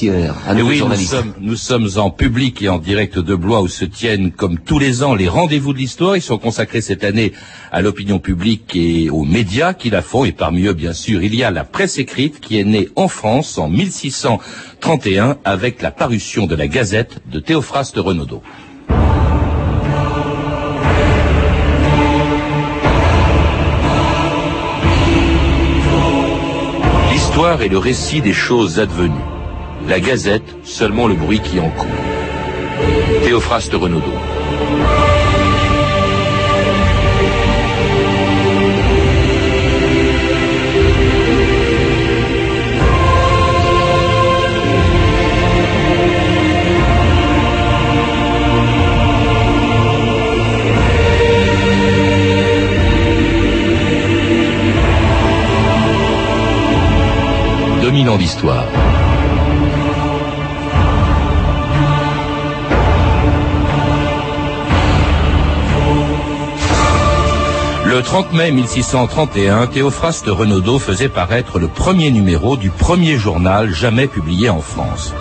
À nous, oui, nous sommes, nous sommes en public et en direct de Blois où se tiennent, comme tous les ans, les rendez-vous de l'histoire. Ils sont consacrés cette année à l'opinion publique et aux médias qui la font. Et parmi eux, bien sûr, il y a la presse écrite qui est née en France en 1631 avec la parution de la Gazette de Théophraste Renaudot. L'histoire est le récit des choses advenues la Gazette, seulement le bruit qui en court. Théophraste Renaudot. Dominant d'histoire. Le 30 mai 1631, Théophraste Renaudot faisait paraître le premier numéro du premier journal jamais publié en France.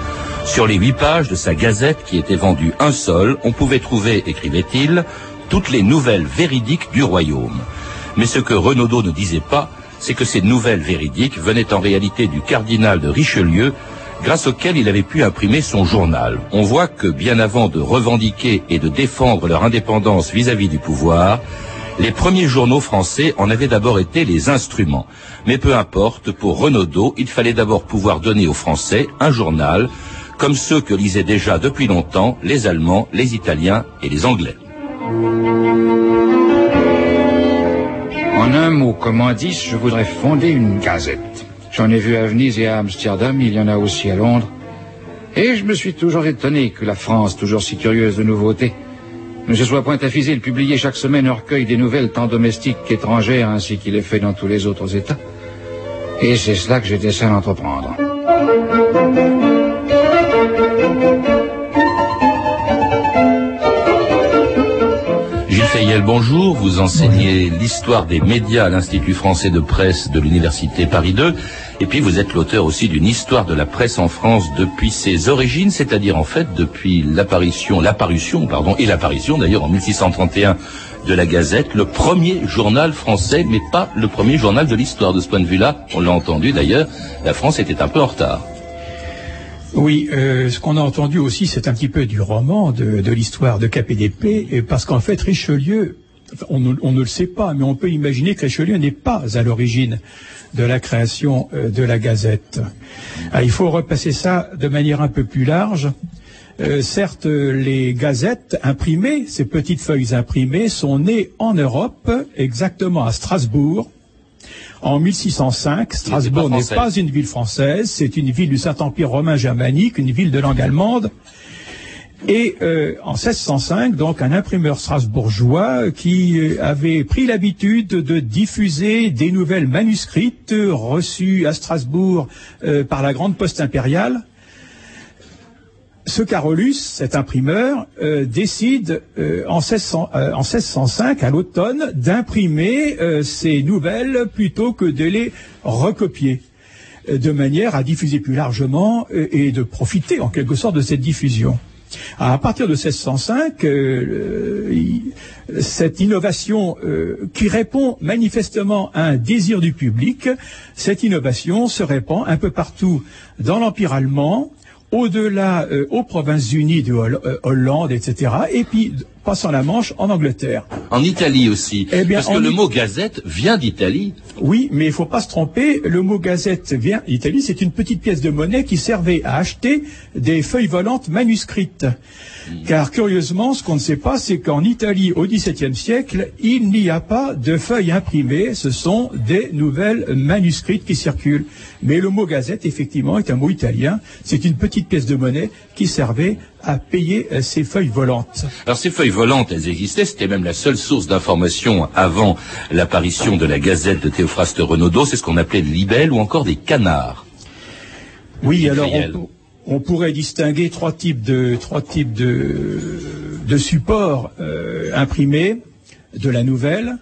Sur les huit pages de sa gazette qui était vendue un seul, on pouvait trouver, écrivait-il, toutes les nouvelles véridiques du royaume. Mais ce que Renaudot ne disait pas, c'est que ces nouvelles véridiques venaient en réalité du cardinal de Richelieu, grâce auquel il avait pu imprimer son journal. On voit que bien avant de revendiquer et de défendre leur indépendance vis-à-vis -vis du pouvoir, les premiers journaux français en avaient d'abord été les instruments. Mais peu importe, pour Renaudot, il fallait d'abord pouvoir donner aux Français un journal, comme ceux que lisaient déjà depuis longtemps les Allemands, les Italiens et les Anglais. En un mot, comme indice, je voudrais fonder une gazette. J'en ai vu à Venise et à Amsterdam, il y en a aussi à Londres. Et je me suis toujours étonné que la France, toujours si curieuse de nouveautés, ne se soit point affisé de publier chaque semaine un recueil des nouvelles tant domestiques qu'étrangères, ainsi qu'il est fait dans tous les autres États. Et c'est cela que j'étais seul d'entreprendre. Gilles Fayel, bonjour. Vous enseignez l'histoire des médias à l'Institut français de presse de l'Université Paris 2. Et puis vous êtes l'auteur aussi d'une histoire de la presse en France depuis ses origines, c'est-à-dire en fait depuis l'apparition, l'apparition, pardon, et l'apparition d'ailleurs en 1631 de la Gazette, le premier journal français, mais pas le premier journal de l'histoire. De ce point de vue-là, on l'a entendu d'ailleurs, la France était un peu en retard. Oui, euh, ce qu'on a entendu aussi, c'est un petit peu du roman de, de l'histoire de KPDP, parce qu'en fait, Richelieu on ne, le sait pas, mais on peut imaginer que Richelieu n'est pas à l'origine de la création euh, de la Gazette. Ah, il faut repasser ça de manière un peu plus large. Euh, certes, les gazettes imprimées, ces petites feuilles imprimées, sont nées en Europe, exactement à Strasbourg, en 1605. Strasbourg n'est pas une ville française, c'est une ville du Saint-Empire romain germanique, une ville de langue allemande. Et euh, en 1605, donc un imprimeur strasbourgeois qui euh, avait pris l'habitude de diffuser des nouvelles manuscrites reçues à Strasbourg euh, par la grande poste impériale, ce Carolus, cet imprimeur, décide en, 1605, à l'automne, d'imprimer ces nouvelles plutôt que de les recopier de manière à diffuser plus largement et de profiter en quelque sorte de cette diffusion. À partir de 1605, euh, cette innovation euh, qui répond manifestement à un désir du public, cette innovation se répand un peu partout dans l'Empire allemand, au-delà euh, aux Provinces-Unies de Hollande, etc. passant la Manche en Angleterre. En Italie aussi. Eh bien, Parce que le mot gazette vient d'Italie. Oui, mais il ne faut pas se tromper. Le mot gazette vient d'Italie. C'est une petite pièce de monnaie qui servait à acheter des feuilles volantes manuscrites. Hmm. Car curieusement, ce qu'on ne sait pas, c'est qu'en Italie, au XVIIe siècle, il n'y a pas de feuilles imprimées. Ce sont des nouvelles manuscrites qui circulent. Mais le mot gazette, effectivement, est un mot italien. C'est une petite pièce de monnaie qui servait à payer euh, ces feuilles volantes. Alors ces feuilles volantes, elles existaient, c'était même la seule source d'information avant l'apparition de la Gazette de Théophraste Renaudot, c'est ce qu'on appelait le libelle ou encore des canards. Oui, alors on, pourrait distinguer trois types de trois types de, de supports euh, imprimés de la nouvelle.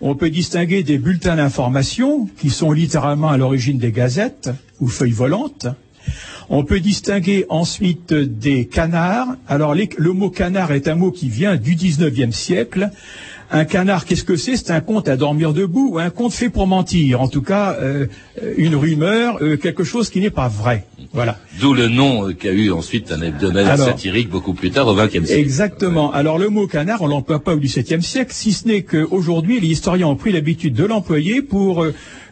On peut distinguer des bulletins d'information qui sont littéralement à l'origine des gazettes ou feuilles volantes. On peut distinguer ensuite des canards. Alors le mot canard est un mot qui vient du 19e siècle. Un canard, qu'est-ce que c'est? C'est un conte à dormir debout ou un conte fait pour mentir. En tout cas, euh, une rumeur, euh, quelque chose qui n'est pas vrai. Voilà. D'où le nom euh, qu'a eu ensuite un hebdomadaire satirique beaucoup plus tard au XXe siècle. Exactement. Alors le mot canard, on l'emploie pas au XVIIe siècle, si ce n'est qu'aujourd'hui, les historiens ont pris l'habitude de l'employer pour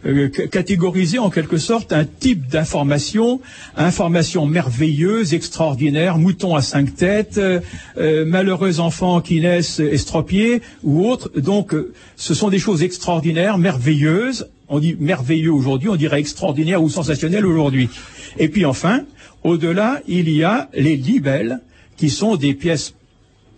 euh, catégoriser en quelque sorte un type d'information, information merveilleuse, extraordinaire, mouton à cinq têtes, euh, euh, malheureux enfants qui naissent estropiés ou autres. Donc, ce sont des choses extraordinaires, merveilleuses. On dit merveilleux aujourd'hui, on dirait extraordinaire ou sensationnel aujourd'hui. Et puis enfin, au-delà, il y a les libelles, qui sont des pièces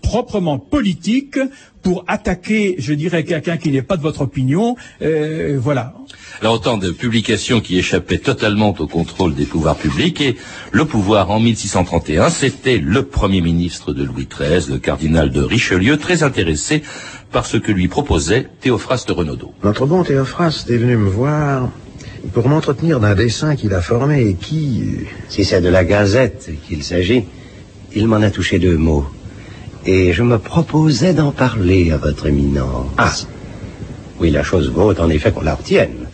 proprement politiques pour attaquer, je dirais, quelqu'un qui n'est pas de votre opinion. Euh, voilà. Alors autant de publications qui échappaient totalement au contrôle des pouvoirs publics et le pouvoir en 1631, c'était le premier ministre de Louis XIII, le cardinal de Richelieu, très intéressé par ce que lui proposait Théophraste Renaudot. Notre bon Théophraste est venu me voir pour m'entretenir d'un dessin qu'il a formé et qui... Si c'est de la Gazette qu'il s'agit, il m'en a touché deux mots et je me proposais d'en parler à votre éminence. Ah Oui, la chose vaut en effet qu'on la retienne,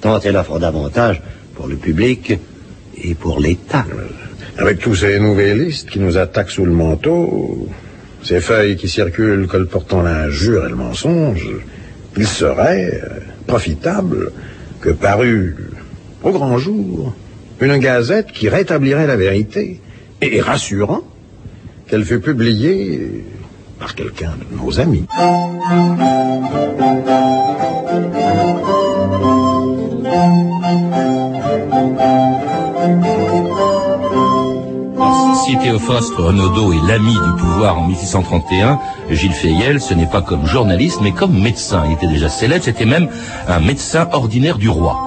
tant elle offre davantage pour le public et pour l'État. Avec tous ces nouvellistes qui nous attaquent sous le manteau, ces feuilles qui circulent colportant l'injure et le mensonge, il serait euh, profitable que parût au grand jour une gazette qui rétablirait la vérité et rassurant qu'elle fut publiée par quelqu'un de nos amis. Si Théophraste Renaudot est l'ami du pouvoir en 1631, Gilles Fayel, ce n'est pas comme journaliste, mais comme médecin. Il était déjà célèbre, c'était même un médecin ordinaire du roi.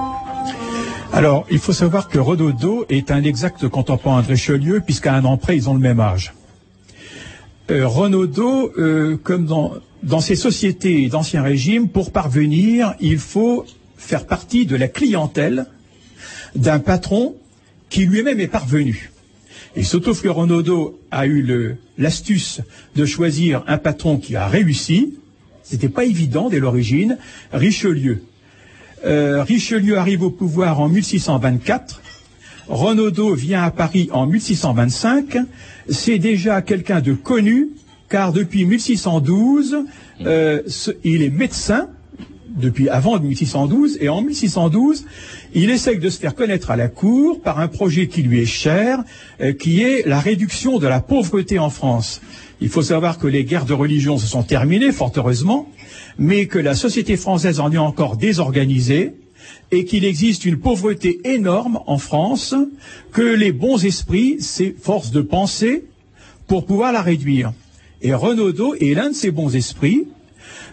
Alors, il faut savoir que Renaudot est un exact contemporain de Richelieu, puisqu'à un an près, ils ont le même âge. Euh, Renaudot, euh, comme dans, ces sociétés d'ancien régime, pour parvenir, il faut faire partie de la clientèle d'un patron qui lui-même est parvenu. Se trouve que Renaudot a eu l'astuce de choisir un patron qui a réussi. C'était pas évident dès l'origine. Richelieu. Euh, Richelieu arrive au pouvoir en 1624. Renaudot vient à Paris en 1625 c'est déjà quelqu'un de connu, car depuis 1612, euh, il est médecin, depuis avant 1612, et en 1612, il essaye de se faire connaître à la cour par un projet qui lui est cher, euh, qui est la réduction de la pauvreté en France. Il faut savoir que les guerres de religion se sont terminées, fort heureusement, mais que la société française en est encore désorganisée, et qu'il existe une pauvreté énorme en France, que les bons esprits s'efforcent de penser pour pouvoir la réduire. Et Renaudot est l'un de ces bons esprits.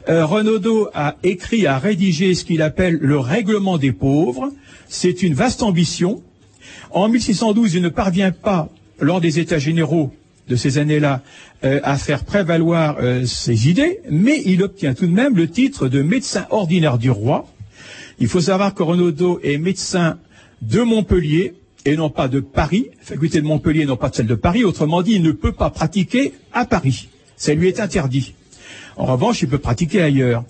Euh, Renaudot a écrit, a rédigé ce qu'il appelle le règlement des pauvres. C'est une vaste ambition. En 1612, il ne parvient pas, lors des États généraux de ces années-là, euh, à faire prévaloir euh, ses idées, mais il obtient tout de même le titre de médecin ordinaire du roi, il faut savoir que Renaudot est médecin de Montpellier et non pas de Paris, faculté de Montpellier, non pas de celle de Paris. Autrement dit, il ne peut pas pratiquer à Paris. Ça lui est interdit. En revanche, il peut pratiquer ailleurs.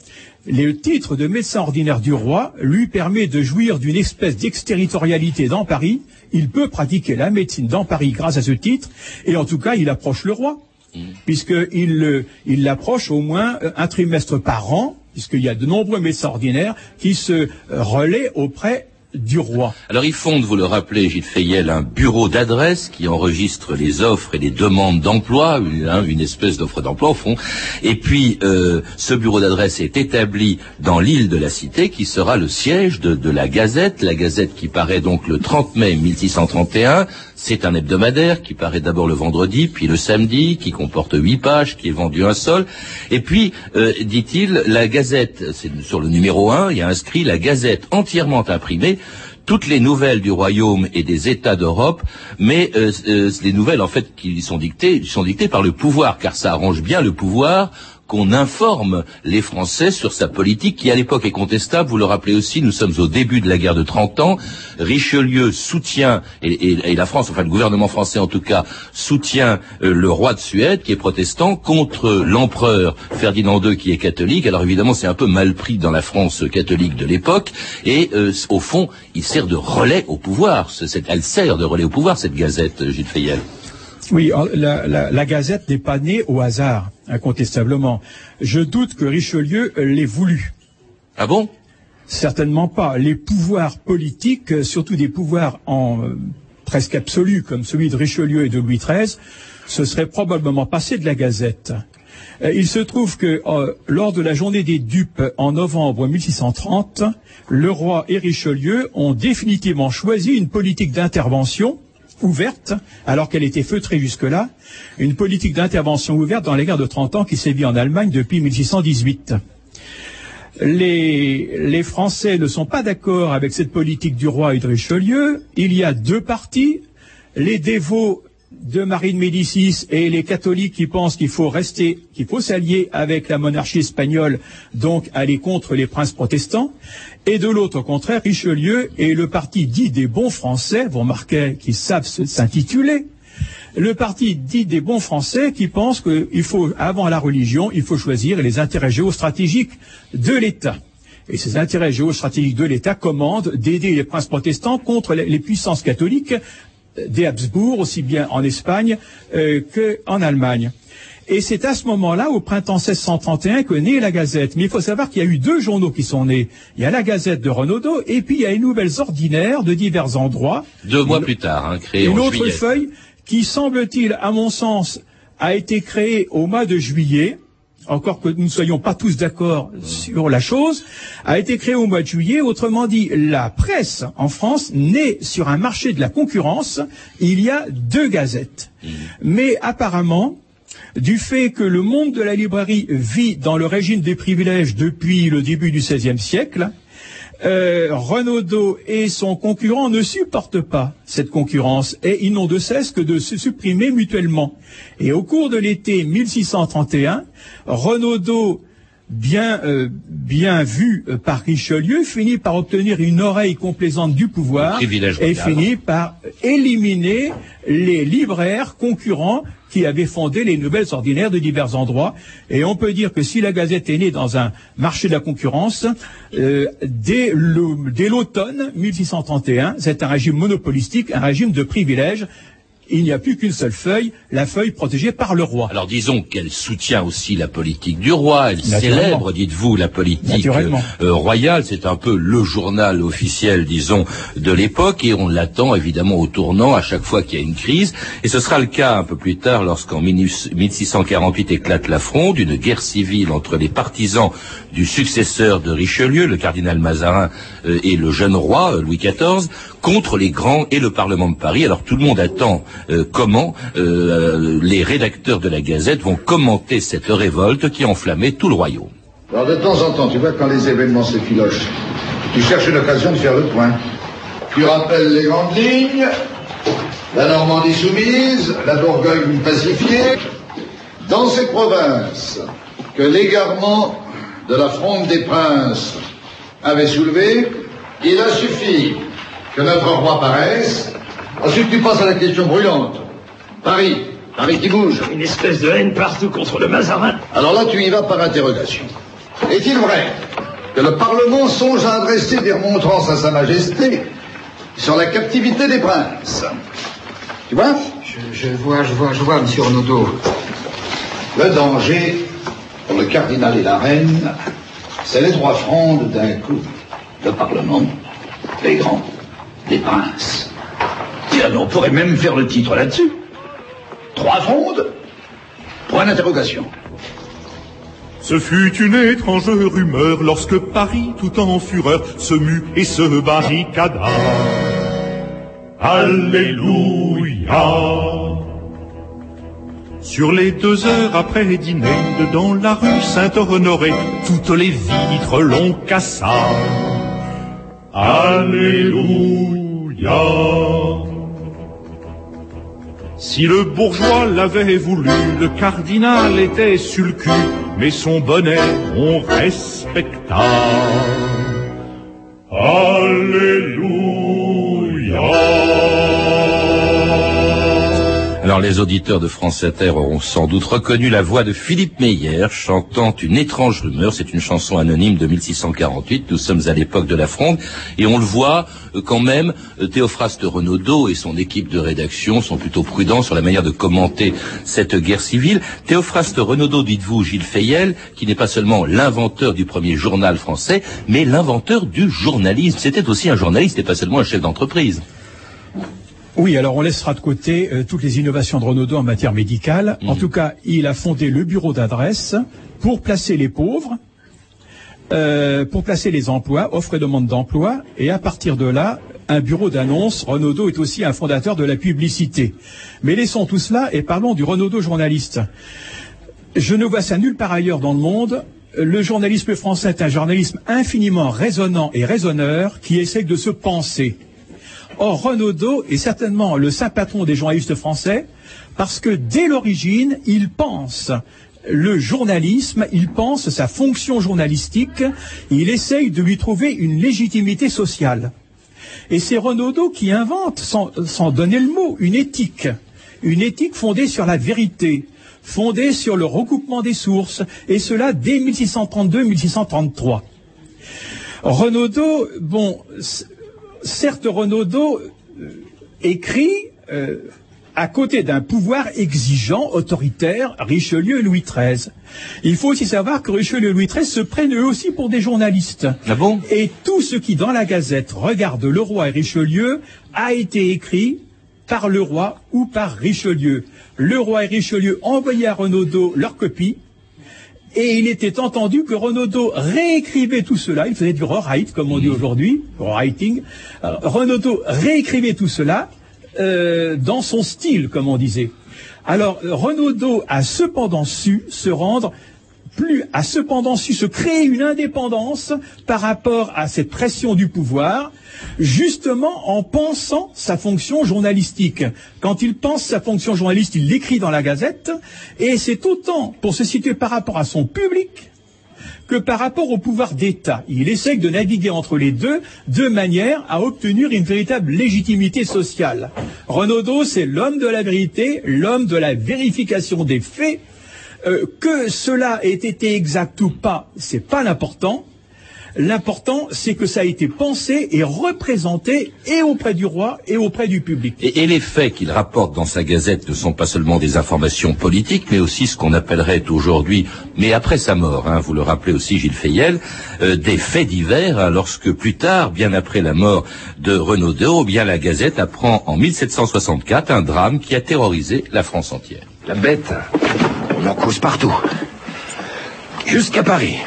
Le titre de médecin ordinaire du roi lui permet de jouir d'une espèce d'exterritorialité dans Paris. Il peut pratiquer la médecine dans Paris grâce à ce titre, et en tout cas, il approche le roi, mmh. puisqu'il il l'approche au moins un trimestre par an, puisqu'il y a de nombreux médecins ordinaires qui se relaient auprès du roi. Alors il fonde, vous le rappelez, Gilles Fayel, un bureau d'adresse qui enregistre les offres et les demandes d'emploi, une, espèce d'offre d'emploi au fond. Et puis euh, ce bureau d'adresse est établi dans l'île de la Cité, qui sera le siège de, de, la Gazette, la Gazette qui paraît donc le 30 mai 1631, c'est un hebdomadaire qui paraît d'abord le vendredi, puis le samedi, qui comporte huit pages, qui est vendu un seul. Et puis, euh, dit-il, la Gazette, c'est sur le numéro un, il y a inscrit la Gazette entièrement imprimée toutes les nouvelles du royaume et des États d'Europe, mais euh, euh, les nouvelles en fait qui sont dictées sont dictées par le pouvoir, car ça arrange bien le pouvoir qu'on informe les Français sur sa politique qui à l'époque est contestable. Vous le rappelez aussi, nous sommes au début de la guerre de 30 ans. Richelieu soutient, et, la France, enfin le gouvernement français en tout cas, soutient euh, le roi de Suède qui est protestant contre l'empereur Ferdinand II qui est catholique. Alors évidemment c'est un peu mal pris dans la France catholique de l'époque et euh, au fond il sert de relais au pouvoir. elle sert de relais au pouvoir cette gazette, Gilles Fayel. Oui, la, la, Gazette n'est pas née au hasard, incontestablement. Je doute que Richelieu l'ait voulu. Ah bon? Certainement pas. Les pouvoirs politiques, surtout des pouvoirs en euh, presque absolus comme celui de Richelieu et de Louis XIII, se seraient probablement passés de la Gazette. Euh, il se trouve que euh, lors de la journée des dupes en novembre 1630, le roi et Richelieu ont définitivement choisi une politique d'intervention ouverte, alors qu'elle était feutrée jusque-là, une politique d'intervention ouverte dans les guerres de 30 ans qui sévit en Allemagne depuis 1618. Les, les Français ne sont pas d'accord avec cette politique du roi et de Richelieu. Il y a deux partis, les dévots de Marie de Médicis et les catholiques qui pensent qu'il faut rester, qu'il faut s'allier avec la monarchie espagnole, donc aller contre les princes protestants, et de l'autre, au contraire, Richelieu et le parti dit des bons Français, vous remarquez qu'ils savent s'intituler, le parti dit des bons Français qui pensent qu'il faut, avant la religion, il faut choisir les intérêts géostratégiques de l'État. Et ces intérêts géostratégiques de l'État commandent d'aider les princes protestants contre les puissances catholiques des Habsbourg, aussi bien en Espagne euh, qu'en Allemagne. Et c'est à ce moment-là, au printemps 1631, que naît la Gazette. Mais il faut savoir qu'il y a eu deux journaux qui sont nés. Il y a la Gazette de Renaudot, et puis il y a les Nouvelles Ordinaires de divers endroits. Deux mois plus tard, hein, Une autre feuille qui, semble-t-il, à mon sens, a été créée au mois de juillet, encore que nous ne soyons pas tous d'accord sur la chose, a été créé au mois de juillet. Autrement dit, la presse en France naît sur un marché de la concurrence. Il y a deux gazettes. Mmh. Mais apparemment, du fait que le monde de la librairie vit dans le régime des privilèges depuis le début du XVIe siècle, euh, Renaudot et son concurrent ne supportent pas cette concurrence et ils n'ont de cesse que de se supprimer mutuellement. Et au cours de l'été 1631, Renaudot bien, euh, bien vu euh, par Richelieu, finit par obtenir une oreille complaisante du pouvoir et finit par éliminer les libraires concurrents qui avait fondé les nouvelles ordinaires de divers endroits. Et on peut dire que si la Gazette est née dans un marché de la concurrence, euh, dès l'automne 1631, c'est un régime monopolistique, un régime de privilèges il n'y a plus qu'une seule feuille, la feuille protégée par le roi. Alors disons qu'elle soutient aussi la politique du roi, elle célèbre, dites-vous, la politique euh, euh, royale, c'est un peu le journal officiel, disons, de l'époque, et on l'attend évidemment au tournant à chaque fois qu'il y a une crise, et ce sera le cas un peu plus tard lorsqu'en 1648 éclate la fronde, une guerre civile entre les partisans du successeur de Richelieu, le cardinal Mazarin, euh, et le jeune roi, Louis XIV, contre les grands et le Parlement de Paris. Alors tout le monde attend euh, comment euh, les rédacteurs de la Gazette vont commenter cette révolte qui enflammait tout le royaume. Alors de temps en temps, tu vois, quand les événements se filochent, tu cherches une occasion de faire le point. Tu rappelles les grandes lignes, la Normandie soumise, la Bourgogne pacifiée. Dans ces provinces que l'égarement de la fronde des princes avait soulevé, il a suffi que notre roi paraisse. Ensuite, tu passes à la question brûlante. Paris. Paris qui bouge. Une espèce de haine partout contre le Mazarin. Alors là, tu y vas par interrogation. Est-il vrai que le Parlement songe à adresser des remontrances à Sa Majesté sur la captivité des princes? Tu vois? Je, vois, je vois, je vois, monsieur Renaudot. Le danger pour le cardinal et la reine, c'est les trois frondes d'un coup. Le Parlement, les grands, des princes. Tiens, on pourrait même faire le titre là-dessus. Trois frondes Point d'interrogation. Ce fut une étrange rumeur lorsque Paris, tout en fureur, se mut et se barricada. Alléluia. Sur les deux heures après dîner, dans la rue Saint-Honoré, toutes les vitres l'ont cassa. Alléluia. Si le bourgeois l'avait voulu, le cardinal était sur cul, mais son bonnet on respecta. Alléluia. Les auditeurs de France Inter auront sans doute reconnu la voix de Philippe Meyer chantant une étrange rumeur. C'est une chanson anonyme de 1648. Nous sommes à l'époque de la Fronde et on le voit euh, quand même. euh, Théophraste Renaudot et son équipe de rédaction sont plutôt prudents sur la manière de commenter cette guerre civile. Théophraste Renaudot, dites-vous, Gilles Fayel, qui n'est pas seulement l'inventeur du premier journal français, mais l'inventeur du journalisme. C'était aussi un journaliste et pas seulement un chef d'entreprise. Oui, alors on laissera de côté euh, toutes les innovations de Renaudot en matière médicale. En tout cas, il a fondé le bureau d'adresse pour placer les pauvres, euh, pour placer les emplois, offre et demande d'emploi, et à partir de là, un bureau d'annonce. Renaudot est aussi un fondateur de la publicité. Mais laissons tout cela et parlons du Renaudot journaliste. Je ne vois ça nulle part ailleurs dans le monde. Le journalisme français est un journalisme infiniment raisonnant et raisonneur qui essaie de se penser. Or, Renaudot est certainement le saint patron des journalistes français parce que dès l'origine, il pense le journalisme, il pense sa fonction journalistique, il essaye de lui trouver une légitimité sociale. Et c'est Renaudot qui invente, sans, sans donner le mot, une éthique. Une éthique fondée sur la vérité, fondée sur le recoupement des sources, et cela dès 1632-1633. Renaudot, bon, certes Renaudot euh, écrit euh, à côté d'un pouvoir exigeant, autoritaire, Richelieu et Louis XIII. Il faut aussi savoir que Richelieu et Louis XIII se prennent eux aussi pour des journalistes. Ah bon? Et tout ce qui, dans la Gazette, regarde le roi et Richelieu, a été écrit par le roi ou par Richelieu. Le roi et Richelieu envoyaient à Renaudot leur copie, et il était entendu que Renaudot réécrivait tout cela, il faisait du rewrite, comme on dit aujourd'hui, writing. Renaudot réécrivait tout cela euh, dans son style, comme on disait. Alors, Renaudot a cependant su se rendre plus, a cependant su se créer une indépendance par rapport à cette pression du pouvoir, justement en pensant sa fonction journalistique. Quand il pense sa fonction journalistique, il l'écrit dans la Gazette, et c'est autant pour se situer par rapport à son public que par rapport au pouvoir d'État. Il essaye de naviguer entre les deux de manière à obtenir une véritable légitimité sociale. Renaudot, c'est l'homme de la vérité, l'homme de la vérification des faits. Euh, que cela ait été exact ou pas, c'est pas l'important. L'important, c'est que ça a été pensé et représenté et auprès du roi et auprès du public. Et, et les faits qu'il rapporte dans sa gazette ne sont pas seulement des informations politiques, mais aussi ce qu'on appellerait aujourd'hui, mais après sa mort, hein, vous le rappelez aussi Gilles Fayel, euh, des faits divers, hein, lorsque plus tard, bien après la mort de Renaudot, eh bien la gazette apprend en 1764 un drame qui a terrorisé la France entière. La bête, on en cause partout. Jusqu'à Paris.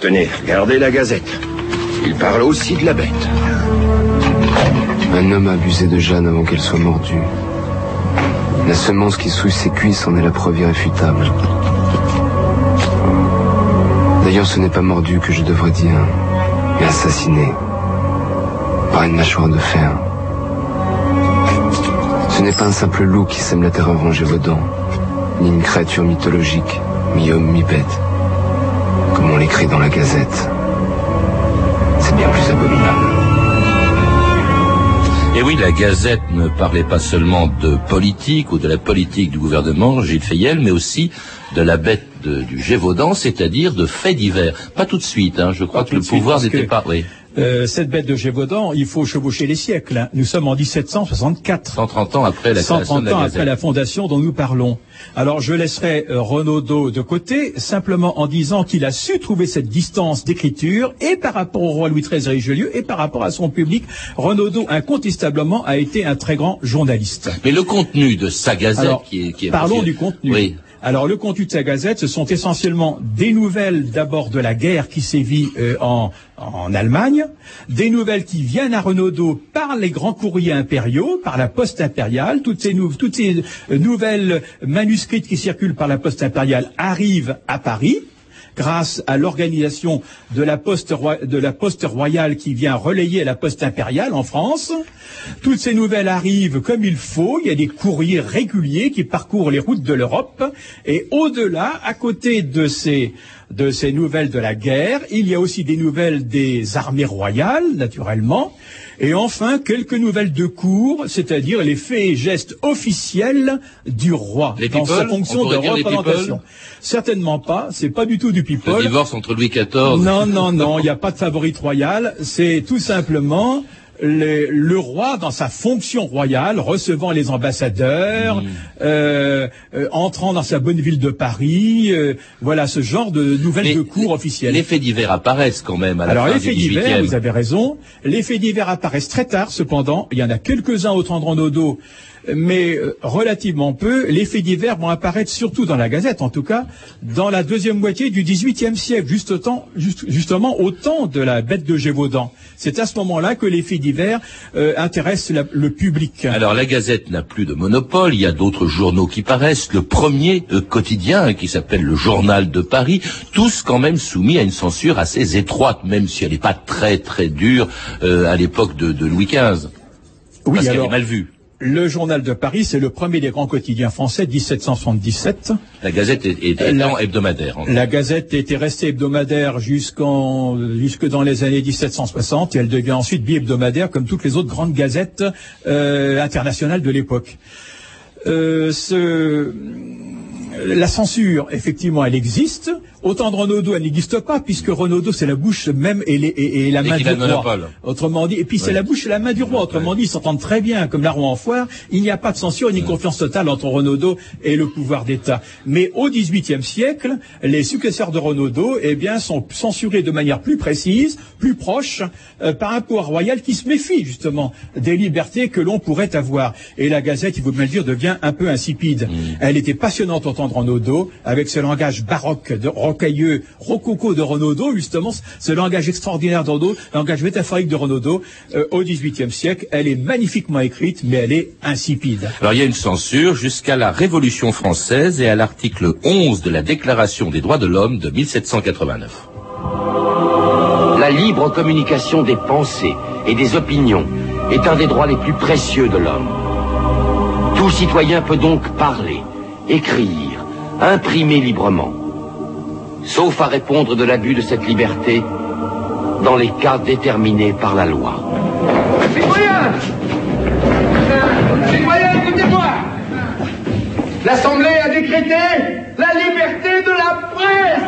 Tenez, regardez la gazette. Il parle aussi de la bête. Un homme a abusé de Jeanne avant qu'elle soit mordue. La semence qui souille ses cuisses en est la preuve irréfutable. D'ailleurs, ce n'est pas mordu que je devrais dire, mais assassiné par une mâchoire de fer. Ce n'est pas un simple loup qui sème la terreur en Gévaudan, ni une créature mythologique, mi-homme, mi-bête, comme on l'écrit dans la gazette. C'est bien plus abominable. Et oui, la Gazette ne parlait pas seulement de politique ou de la politique du gouvernement, Gilles Fayel, mais aussi de la bête de- du Gévaudan, c'est-à-dire de faits divers. Pas tout de suite, hein, je crois Pas que le suite, pouvoir n'était que- pas... Oui, Euh, cette bête de Gévaudan, il faut chevaucher les siècles. hein. Nous sommes en 1764. 130 ans après la création 130 de la ans après la fondation dont nous parlons. Alors je laisserai euh, Renaudot de côté, simplement en disant qu'il a su trouver cette distance d'écriture, et par rapport au roi Louis XIII et Richelieu, et par rapport à son public. Renaudot, incontestablement, a été un très grand journaliste. Mais le contenu de sa Gazette Alors, qui est... Qui est parlons du contenu. Oui. Alors le contenu de sa gazette, ce sont essentiellement des nouvelles d'abord de la guerre qui sévit euh, en, en Allemagne, des nouvelles qui viennent à Renaudot par les grands courriers impériaux, par la poste impériale, toutes ces, toutes ces euh, nouvelles manuscrites qui circulent par la poste impériale arrivent à Paris. Grâce à l'organisation de la poste de la poste royale qui vient relayer la poste impériale en France. Toutes ces nouvelles arrivent comme il faut. Il y a des courriers réguliers qui parcourent les routes de l'Europe. Et au-delà, à côté de ces de ces nouvelles de la guerre, il y a aussi des nouvelles des armées royales, naturellement. Et enfin, quelques nouvelles de cours, c'est-à-dire les faits et gestes officiels du roi Les dans sa fonction On de représentation. Certainement pas, c'est pas du tout du Le people. divorce entre Louis XIV. Non, non, non, il n'y a pas de favorite royale. C'est tout simplement le, le roi dans sa fonction royale, recevant les ambassadeurs, Mmh. euh, euh, entrant dans sa bonne ville de Paris. euh, voilà ce genre de nouvelles Mais de cours officielles. Les faits divers apparaissent quand même à la Alors fin les faits divers, 18e. vous avez raison. Les faits divers apparaissent très tard, cependant. Il y en a quelques-uns au Tendrenodo, mais euh, relativement peu. Les faits divers vont apparaître surtout dans la Gazette, en tout cas, dans la deuxième moitié du XVIIIe siècle, juste au temps- juste- justement au temps de la bête de Gévaudan. C'est à ce moment-là que les faits divers euh, intéressent la- le public. Alors la Gazette n'a plus de monopole, il y a d'autres journaux qui paraissent, le premier euh, quotidien qui s'appelle le Journal de Paris, tous quand même soumis à une censure assez étroite, même si elle n'est pas très très dure euh, à l'époque de, de Louis XV. Oui, parce qu'elle est mal vue. Le Journal de Paris, c'est le premier des grands quotidiens français, 1777. La Gazette est, est- La- hebdomadaire. en fait. La Gazette était restée hebdomadaire jusqu'en jusque dans les années 1760 et elle devient ensuite bi-hebdomadaire comme toutes les autres grandes gazettes euh, internationales de l'époque. Euh, ce- la censure, effectivement, elle existe. Autant de Renaudot, elle n'existe pas, puisque Renaudot, c'est la bouche même et, les- et- et la main du roi. Autrement dit, et puis c'est la bouche et la main du roi. Autrement dit, ils s'entendent très bien, comme la roue en foire. Il n'y a pas de censure ni confiance totale entre Renaudot et le pouvoir d'État. Mais au XVIIIe siècle, les successeurs de Renaudot, eh bien, sont censurés de manière plus précise, plus proche, euh, par un pouvoir royal qui se méfie justement des libertés que l'on pourrait avoir. Et la Gazette, il faut bien le dire, devient un peu insipide. Elle était passionnante au temps de Renaudot, avec ce langage baroque, de, rocailleux, rococo de Renaudot, justement, ce langage extraordinaire de Renaudot, langage métaphorique de Renaudot. Euh, au XVIIIe siècle, elle est magnifiquement écrite, mais elle est insipide. Alors il y a une censure jusqu'à la Révolution française et à l'article 11 de la Déclaration des droits de l'homme de 1789. La libre communication des pensées et des opinions est un des droits les plus précieux de l'homme. Tout citoyen peut donc parler, écrire, imprimer librement, sauf à répondre de l'abus de cette liberté dans les cas déterminés par la loi. Citoyens Citoyens, écoutez-moi L'Assemblée a décrété la liberté de la presse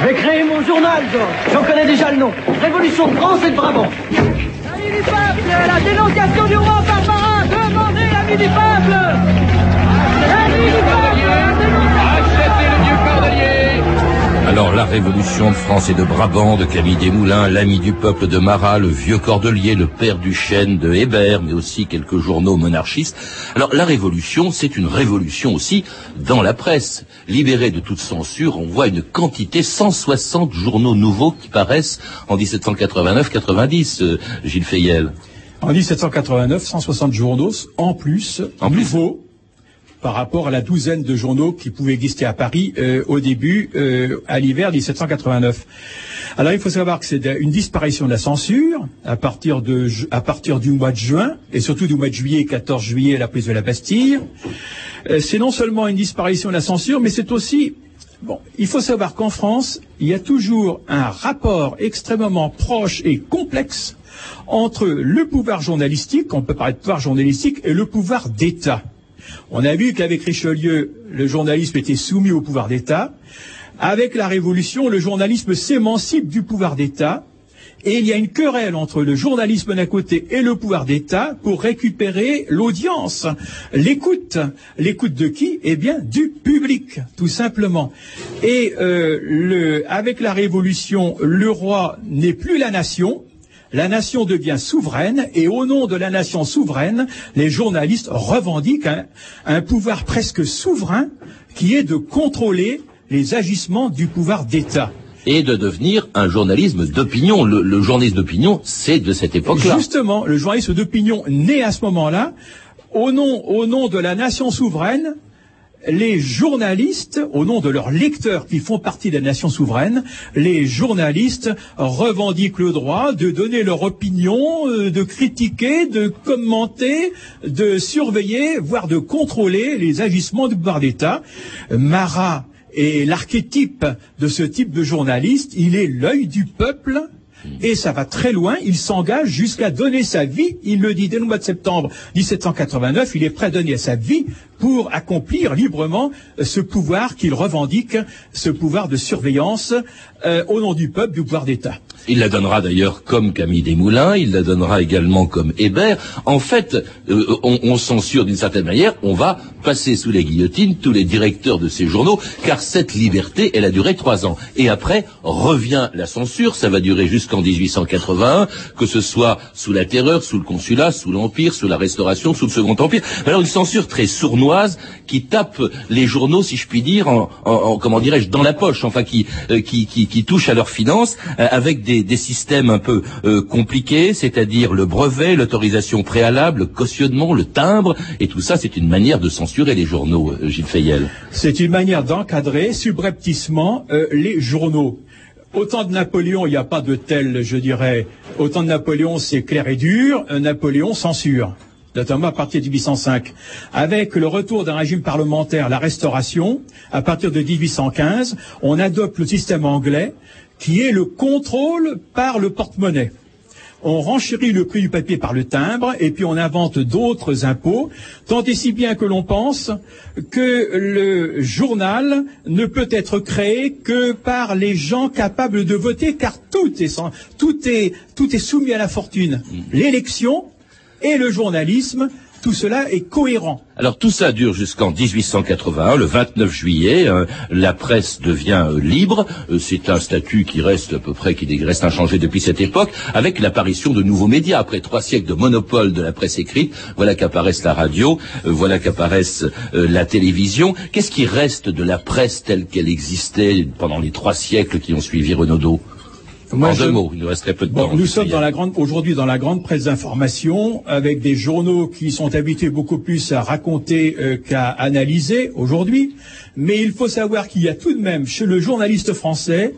Je vais créer mon journal, Georges. J'en connais déjà le nom. Révolution de France et de Brabant. L'ami du peuple La dénonciation du roi Barbara Demandez l'ami du peuple L'ami du peuple Alors la Révolution de France et de Brabant, de Camille Desmoulins, l'ami du peuple de Marat, le vieux Cordelier, le père du chêne de Hébert, mais aussi quelques journaux monarchistes. Alors la Révolution, c'est une révolution aussi dans la presse. Libérée de toute censure, on voit une quantité, 160 journaux nouveaux qui paraissent en 1789-90, euh, Gilles Fayel. En 1789, 160 journaux en plus, En plus. nouveaux, par rapport à la douzaine de journaux qui pouvaient exister à Paris euh, au début, euh, à l'hiver 1789. Alors il faut savoir que c'est une disparition de la censure à partir, de, à partir du mois de juin, et surtout du mois de juillet, 14 juillet, la prise de la Bastille. Euh, c'est non seulement une disparition de la censure, mais c'est aussi Bon, il faut savoir qu'en France, il y a toujours un rapport extrêmement proche et complexe entre le pouvoir journalistique, on peut parler de pouvoir journalistique, et le pouvoir d'État. On a vu qu'avec Richelieu, le journalisme était soumis au pouvoir d'État. Avec la Révolution, le journalisme s'émancipe du pouvoir d'État. Et il y a une querelle entre le journalisme d'un côté et le pouvoir d'État pour récupérer l'audience, l'écoute. L'écoute de qui? Eh bien, du public, tout simplement. Et euh, le, avec la Révolution, le roi n'est plus la nation, la nation devient souveraine et au nom de la nation souveraine, les journalistes revendiquent un, un pouvoir presque souverain qui est de contrôler les agissements du pouvoir d'État. Et de devenir un journalisme d'opinion. Le, le journalisme d'opinion, c'est de cette époque-là. Justement, le journalisme d'opinion né à ce moment-là, au nom, au nom de la nation souveraine, les journalistes, au nom de leurs lecteurs qui font partie des nations souveraines, les journalistes revendiquent le droit de donner leur opinion, euh, de critiquer, de commenter, de surveiller, voire de contrôler les agissements du pouvoir d'État. Marat est l'archétype de ce type de journaliste. Il est l'œil du peuple et ça va très loin, il s'engage jusqu'à donner sa vie, il le dit dès le mois de septembre 1789, il est prêt à donner sa vie pour accomplir librement ce pouvoir qu'il revendique, ce pouvoir de surveillance euh, au nom du peuple, du pouvoir d'État. Il la donnera d'ailleurs comme Camille Desmoulins, il la donnera également comme Hébert. En fait, euh, on, on, censure d'une certaine manière, on va passer sous les guillotines tous les directeurs de ces journaux, car cette liberté, elle a duré trois ans. Et après, revient la censure, ça va durer jusqu'en 1881, que ce soit sous la terreur, sous le consulat, sous l'Empire, sous la Restauration, sous le Second Empire. Alors une censure très sournoise qui tape les journaux, si je puis dire, en, en, en comment dirais-je, dans la poche, enfin qui, euh, qui, qui, touche à leurs finances, euh, avec des, des, systèmes un peu euh, compliqués, c'est-à-dire le brevet, l'autorisation préalable, le cautionnement, le timbre, et tout ça, c'est une manière de censurer les journaux, euh, Gilles Fayel. C'est une manière d'encadrer subrepticement les journaux. Au temps de Napoléon, il n'y a pas de tel, je dirais. Au temps de Napoléon, c'est clair et dur. Napoléon censure notamment à partir de 1805. Avec le retour d'un régime parlementaire, la restauration, à partir de 1815, on adopte le système anglais qui est le contrôle par le porte-monnaie. On renchérit le prix du papier par le timbre et puis on invente d'autres impôts, tant et si bien que l'on pense que le journal ne peut être créé que par les gens capables de voter, car tout est, tout est, tout est soumis à la fortune. L'élection, et le journalisme, tout cela est cohérent. Alors tout ça dure jusqu'en 1881, le 29 juillet, euh, la presse devient euh, libre, euh, c'est un statut qui reste à peu près, qui reste inchangé depuis cette époque, avec l'apparition de nouveaux médias. Après trois siècles de monopole de la presse écrite, voilà qu'apparaissent la radio, voilà qu'apparaissent la télévision. Qu'est-ce qui reste de la presse telle qu'elle existait pendant les trois siècles qui ont suivi Renaudot? Moi, en je... deux mots, il nous reste très peu de bon, temps. Nous sommes dans la grande, aujourd'hui dans la grande presse d'information, avec des journaux qui sont habitués beaucoup plus à raconter euh, qu'à analyser aujourd'hui. Mais il faut savoir qu'il y a tout de même chez le journaliste français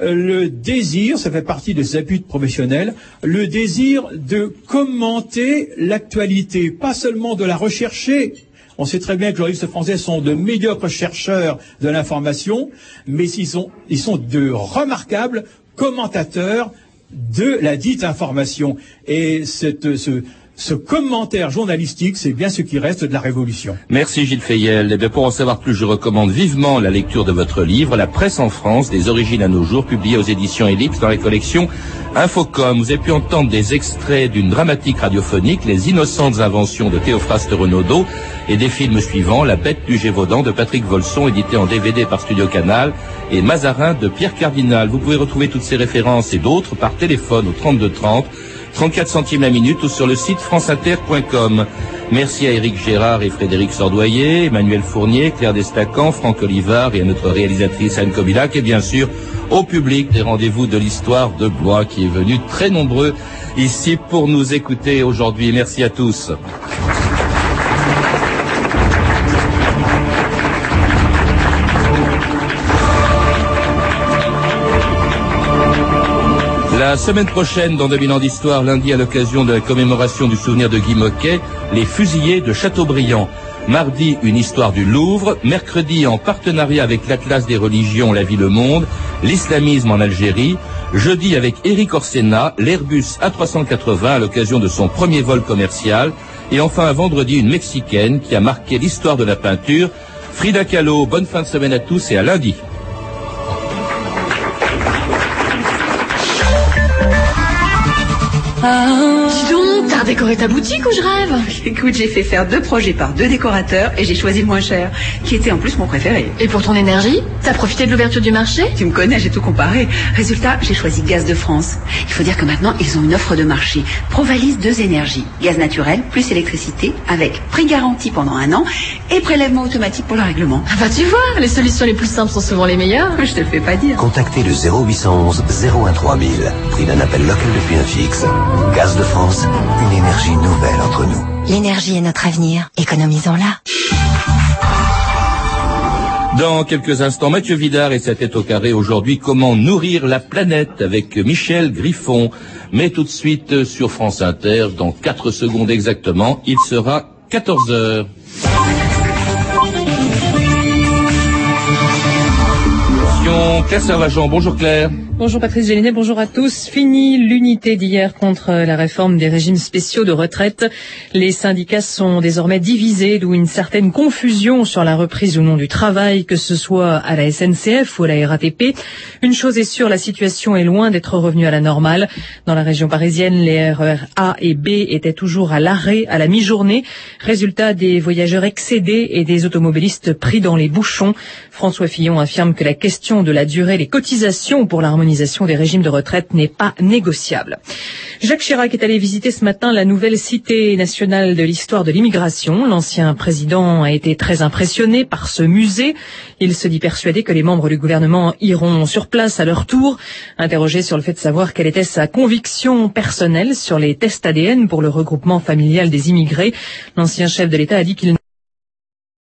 euh, le désir, ça fait partie des habitudes professionnels, le désir de commenter l'actualité, pas seulement de la rechercher, on sait très bien que les journalistes français sont de médiocres chercheurs de l'information, mais ils sont, ils sont de remarquables commentateurs de la dite information. Et cette, ce, ce commentaire journalistique, c'est bien ce qui reste de la Révolution. Merci Gilles Fayel. Pour en savoir plus, je recommande vivement la lecture de votre livre, La presse en France, des origines à nos jours, publié aux éditions Ellipse dans la collection Infocom. Vous avez pu entendre des extraits d'une dramatique radiophonique, Les innocentes inventions de Théophraste Renaudot, et des films suivants, La bête du Gévaudan de Patrick Volson, édité en DVD par Studio Canal, et Mazarin de Pierre Cardinal. Vous pouvez retrouver toutes ces références et d'autres par téléphone au 3230 34 centimes la minute ou sur le site franceinter.com. Merci à Éric Gérard et Frédéric Sordoyer, Emmanuel Fournier, Claire Destacan, Franck Olivard et à notre réalisatrice Anne Kobilac et bien sûr au public des rendez-vous de l'histoire de Blois qui est venu très nombreux ici pour nous écouter aujourd'hui. Merci à tous. La semaine prochaine, dans 2000 ans d'histoire, lundi à l'occasion de la commémoration du souvenir de Guy Moquet, les fusillés de Chateaubriand. Mardi, une histoire du Louvre. Mercredi, en partenariat avec l'Atlas des religions, la vie le monde, l'islamisme en Algérie. Jeudi, avec Eric Orsena, l'Airbus A380 à l'occasion de son premier vol commercial. Et enfin, vendredi, une Mexicaine qui a marqué l'histoire de la peinture. Frida Kahlo, bonne fin de semaine à tous et à lundi. Dis donc, t'as redécoré ta boutique ou je rêve? Écoute, j'ai fait faire deux projets par deux décorateurs et j'ai choisi le moins cher, qui était en plus mon préféré. Et pour ton énergie T'as profité de l'ouverture du marché? Tu me connais, j'ai tout comparé. Résultat, j'ai choisi Gaz de France. Il faut dire que maintenant, ils ont une offre de marché. Provalis 2 énergies. Gaz naturel plus électricité avec prix garanti pendant un an et prélèvement automatique pour le règlement. Ah bah tu vois, les solutions les plus simples sont souvent les meilleures. Je te le fais pas dire. Contactez le 0811 013000. Prix d'un appel local depuis un fixe. Gaz de France, une énergie nouvelle entre nous. L'énergie est notre avenir. Économisons-la. Dans quelques instants, Mathieu Vidard et sa tête au carré aujourd'hui, comment nourrir la planète avec Michel Griffon. Mais tout de suite sur France Inter, dans 4 secondes exactement, il sera 14 heures. Claire bonjour Claire. Bonjour Patrice Gélinet, bonjour à tous. Fini l'unité d'hier contre la réforme des régimes spéciaux de retraite. Les syndicats sont désormais divisés, d'où une certaine confusion sur la reprise ou non du travail, que ce soit à la SNCF ou à la RATP. Une chose est sûre, la situation est loin d'être revenue à la normale. Dans la région parisienne, les RER A et B étaient toujours à l'arrêt à la mi-journée. Résultat des voyageurs excédés et des automobilistes pris dans les bouchons. François Fillon affirme que la question de la durée des cotisations pour l'harmonisation des régimes de retraite n'est pas négociable. Jacques Chirac est allé visiter ce matin la nouvelle cité nationale de l'histoire de l'immigration. L'ancien président a été très impressionné par ce musée. Il se dit persuadé que les membres du gouvernement iront sur place à leur tour. Interrogé sur le fait de savoir quelle était sa conviction personnelle sur les tests ADN pour le regroupement familial des immigrés, l'ancien chef de l'État a dit qu'il